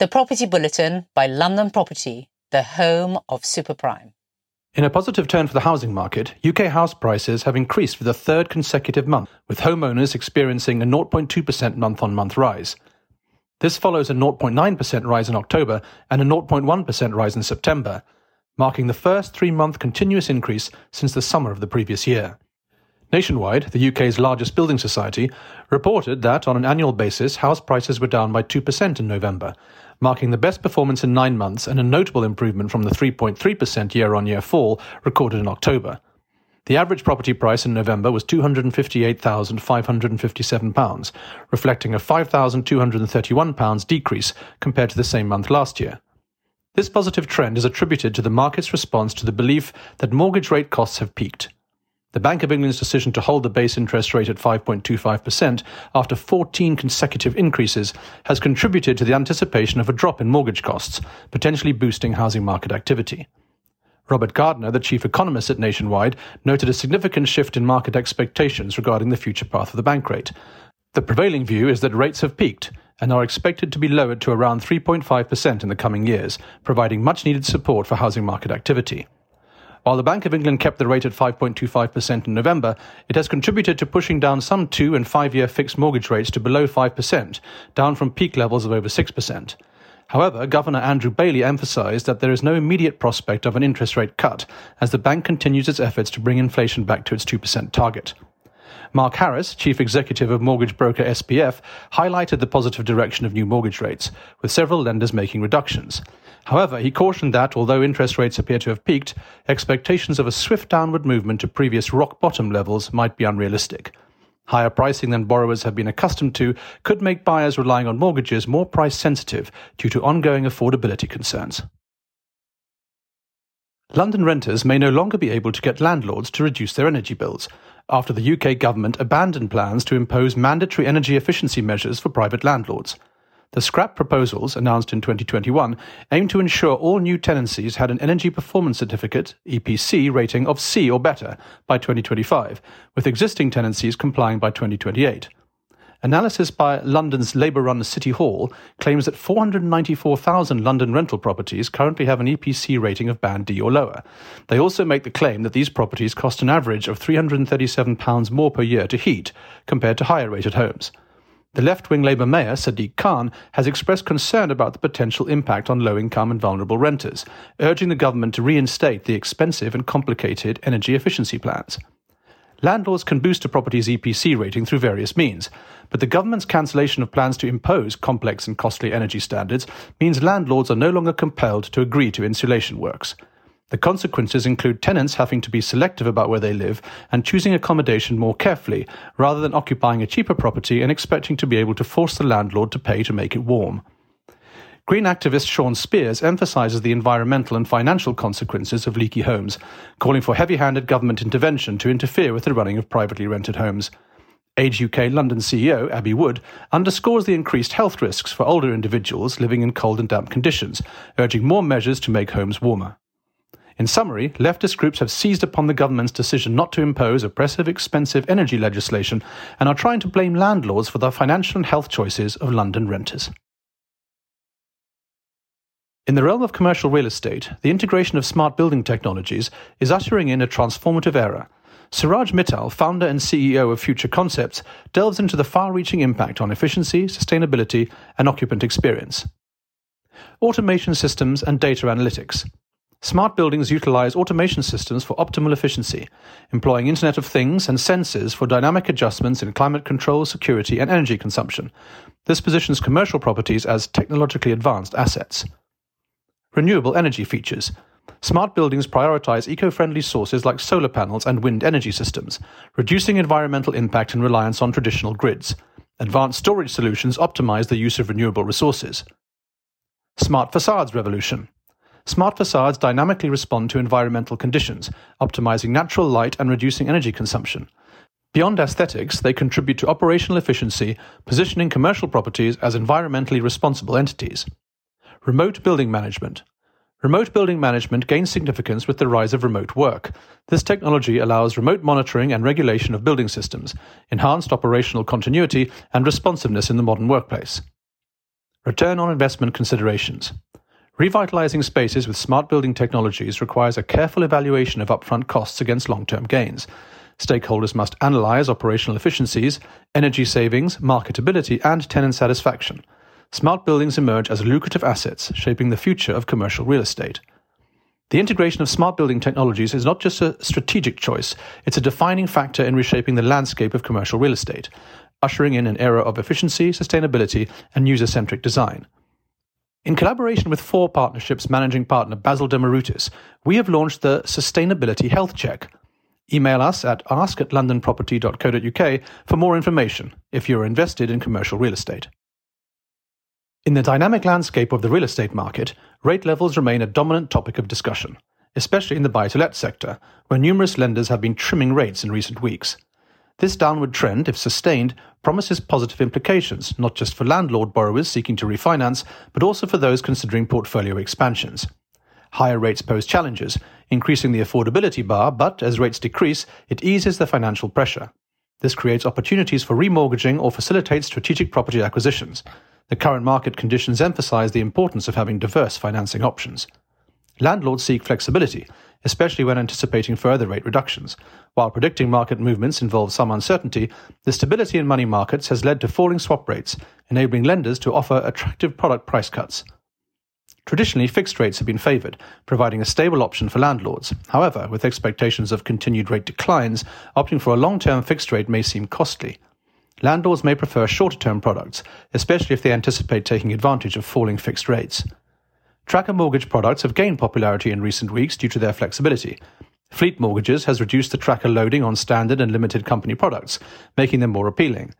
The Property Bulletin by London Property, the home of superprime. In a positive turn for the housing market, UK house prices have increased for the third consecutive month, with homeowners experiencing a 0.2% month on month rise. This follows a 0.9% rise in October and a 0.1% rise in September, marking the first three month continuous increase since the summer of the previous year. Nationwide, the UK's largest building society, reported that on an annual basis, house prices were down by 2% in November, marking the best performance in nine months and a notable improvement from the 3.3% year on year fall recorded in October. The average property price in November was £258,557, reflecting a £5,231 decrease compared to the same month last year. This positive trend is attributed to the market's response to the belief that mortgage rate costs have peaked. The Bank of England's decision to hold the base interest rate at 5.25% after 14 consecutive increases has contributed to the anticipation of a drop in mortgage costs, potentially boosting housing market activity. Robert Gardner, the chief economist at Nationwide, noted a significant shift in market expectations regarding the future path of the bank rate. The prevailing view is that rates have peaked and are expected to be lowered to around 3.5% in the coming years, providing much needed support for housing market activity. While the Bank of England kept the rate at 5.25% in November, it has contributed to pushing down some two and five year fixed mortgage rates to below 5%, down from peak levels of over 6%. However, Governor Andrew Bailey emphasised that there is no immediate prospect of an interest rate cut as the bank continues its efforts to bring inflation back to its 2% target. Mark Harris, chief executive of mortgage broker SPF, highlighted the positive direction of new mortgage rates, with several lenders making reductions. However, he cautioned that although interest rates appear to have peaked, expectations of a swift downward movement to previous rock bottom levels might be unrealistic. Higher pricing than borrowers have been accustomed to could make buyers relying on mortgages more price sensitive due to ongoing affordability concerns. London renters may no longer be able to get landlords to reduce their energy bills after the UK government abandoned plans to impose mandatory energy efficiency measures for private landlords. The scrap proposals, announced in 2021, aim to ensure all new tenancies had an Energy Performance Certificate EPC rating of C or better by 2025, with existing tenancies complying by 2028. Analysis by London's Labour run City Hall claims that 494,000 London rental properties currently have an EPC rating of Band D or lower. They also make the claim that these properties cost an average of £337 more per year to heat compared to higher rated homes. The left wing Labour Mayor, Sadiq Khan, has expressed concern about the potential impact on low income and vulnerable renters, urging the government to reinstate the expensive and complicated energy efficiency plans. Landlords can boost a property's EPC rating through various means, but the government's cancellation of plans to impose complex and costly energy standards means landlords are no longer compelled to agree to insulation works. The consequences include tenants having to be selective about where they live and choosing accommodation more carefully, rather than occupying a cheaper property and expecting to be able to force the landlord to pay to make it warm. Green activist Shaun Spears emphasises the environmental and financial consequences of leaky homes, calling for heavy handed government intervention to interfere with the running of privately rented homes. Age UK London CEO Abby Wood underscores the increased health risks for older individuals living in cold and damp conditions, urging more measures to make homes warmer. In summary, leftist groups have seized upon the government's decision not to impose oppressive, expensive energy legislation and are trying to blame landlords for the financial and health choices of London renters. In the realm of commercial real estate, the integration of smart building technologies is ushering in a transformative era. Suraj Mittal, founder and CEO of Future Concepts, delves into the far reaching impact on efficiency, sustainability, and occupant experience. Automation systems and data analytics. Smart buildings utilize automation systems for optimal efficiency, employing Internet of Things and sensors for dynamic adjustments in climate control, security, and energy consumption. This positions commercial properties as technologically advanced assets. Renewable energy features. Smart buildings prioritize eco friendly sources like solar panels and wind energy systems, reducing environmental impact and reliance on traditional grids. Advanced storage solutions optimize the use of renewable resources. Smart facades revolution. Smart facades dynamically respond to environmental conditions, optimizing natural light and reducing energy consumption. Beyond aesthetics, they contribute to operational efficiency, positioning commercial properties as environmentally responsible entities. Remote building management. Remote building management gains significance with the rise of remote work. This technology allows remote monitoring and regulation of building systems, enhanced operational continuity, and responsiveness in the modern workplace. Return on investment considerations. Revitalizing spaces with smart building technologies requires a careful evaluation of upfront costs against long term gains. Stakeholders must analyze operational efficiencies, energy savings, marketability, and tenant satisfaction. Smart buildings emerge as lucrative assets, shaping the future of commercial real estate. The integration of smart building technologies is not just a strategic choice, it's a defining factor in reshaping the landscape of commercial real estate, ushering in an era of efficiency, sustainability, and user centric design. In collaboration with FORE Partnerships managing partner Basil Demeroutis, we have launched the Sustainability Health Check Email us at ask at londonproperty.co.uk for more information if you're invested in commercial real estate. In the dynamic landscape of the real estate market, rate levels remain a dominant topic of discussion, especially in the buy to let sector, where numerous lenders have been trimming rates in recent weeks. This downward trend, if sustained, promises positive implications, not just for landlord borrowers seeking to refinance, but also for those considering portfolio expansions. Higher rates pose challenges, increasing the affordability bar, but as rates decrease, it eases the financial pressure. This creates opportunities for remortgaging or facilitates strategic property acquisitions. The current market conditions emphasize the importance of having diverse financing options. Landlords seek flexibility, especially when anticipating further rate reductions. While predicting market movements involves some uncertainty, the stability in money markets has led to falling swap rates, enabling lenders to offer attractive product price cuts. Traditionally, fixed rates have been favoured, providing a stable option for landlords. However, with expectations of continued rate declines, opting for a long term fixed rate may seem costly. Landlords may prefer shorter term products, especially if they anticipate taking advantage of falling fixed rates. Tracker mortgage products have gained popularity in recent weeks due to their flexibility. Fleet Mortgages has reduced the tracker loading on standard and limited company products, making them more appealing.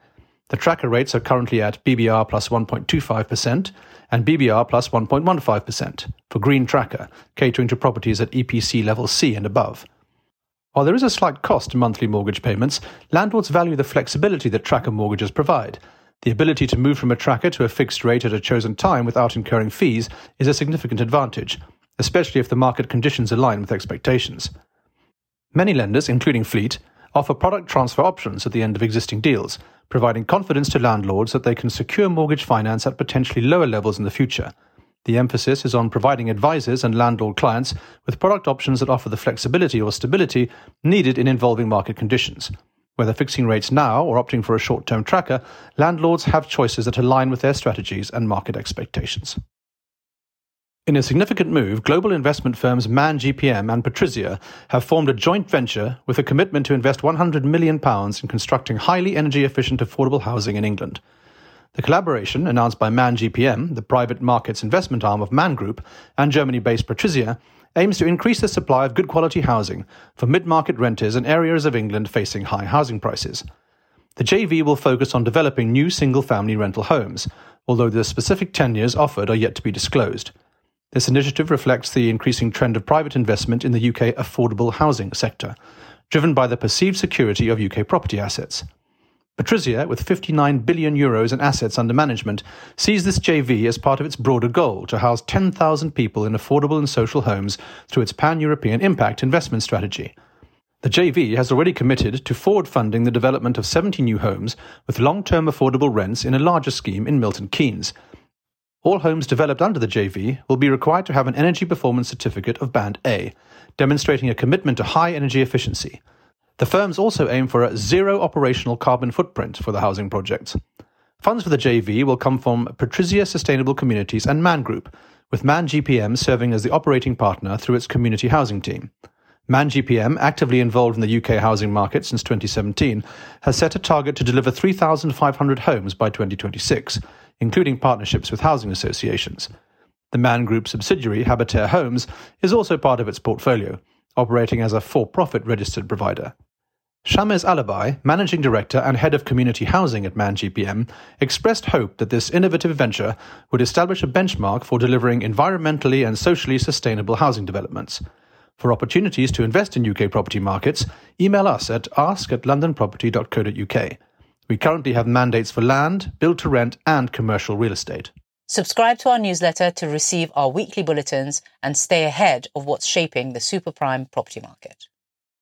The tracker rates are currently at BBR plus 1.25% and BBR plus 1.15% for Green Tracker, catering to properties at EPC level C and above. While there is a slight cost to monthly mortgage payments, landlords value the flexibility that tracker mortgages provide. The ability to move from a tracker to a fixed rate at a chosen time without incurring fees is a significant advantage, especially if the market conditions align with expectations. Many lenders, including Fleet, offer product transfer options at the end of existing deals, providing confidence to landlords that they can secure mortgage finance at potentially lower levels in the future. The emphasis is on providing advisors and landlord clients with product options that offer the flexibility or stability needed in evolving market conditions. Whether fixing rates now or opting for a short term tracker, landlords have choices that align with their strategies and market expectations. In a significant move, global investment firms Man GPM and Patrizia have formed a joint venture with a commitment to invest £100 million in constructing highly energy efficient affordable housing in England. The collaboration, announced by Man GPM, the private markets investment arm of Man Group, and Germany based Patrizia, aims to increase the supply of good quality housing for mid market renters in areas of England facing high housing prices. The JV will focus on developing new single family rental homes, although the specific tenures offered are yet to be disclosed. This initiative reflects the increasing trend of private investment in the UK affordable housing sector, driven by the perceived security of UK property assets. Patrizia, with 59 billion euros in assets under management, sees this JV as part of its broader goal to house 10,000 people in affordable and social homes through its pan European impact investment strategy. The JV has already committed to forward funding the development of 70 new homes with long term affordable rents in a larger scheme in Milton Keynes, all homes developed under the JV will be required to have an Energy Performance Certificate of Band A, demonstrating a commitment to high energy efficiency. The firms also aim for a zero operational carbon footprint for the housing projects. Funds for the JV will come from Patrizia Sustainable Communities and Man Group, with Man GPM serving as the operating partner through its community housing team. Man GPM, actively involved in the UK housing market since 2017, has set a target to deliver 3,500 homes by 2026, including partnerships with housing associations. The Man Group subsidiary, Habitare Homes, is also part of its portfolio, operating as a for profit registered provider. Shamez Alibhai, Managing Director and Head of Community Housing at Man GPM, expressed hope that this innovative venture would establish a benchmark for delivering environmentally and socially sustainable housing developments. For opportunities to invest in UK property markets, email us at ask at londonproperty.co.uk. We currently have mandates for land, build to rent, and commercial real estate. Subscribe to our newsletter to receive our weekly bulletins and stay ahead of what's shaping the super prime property market.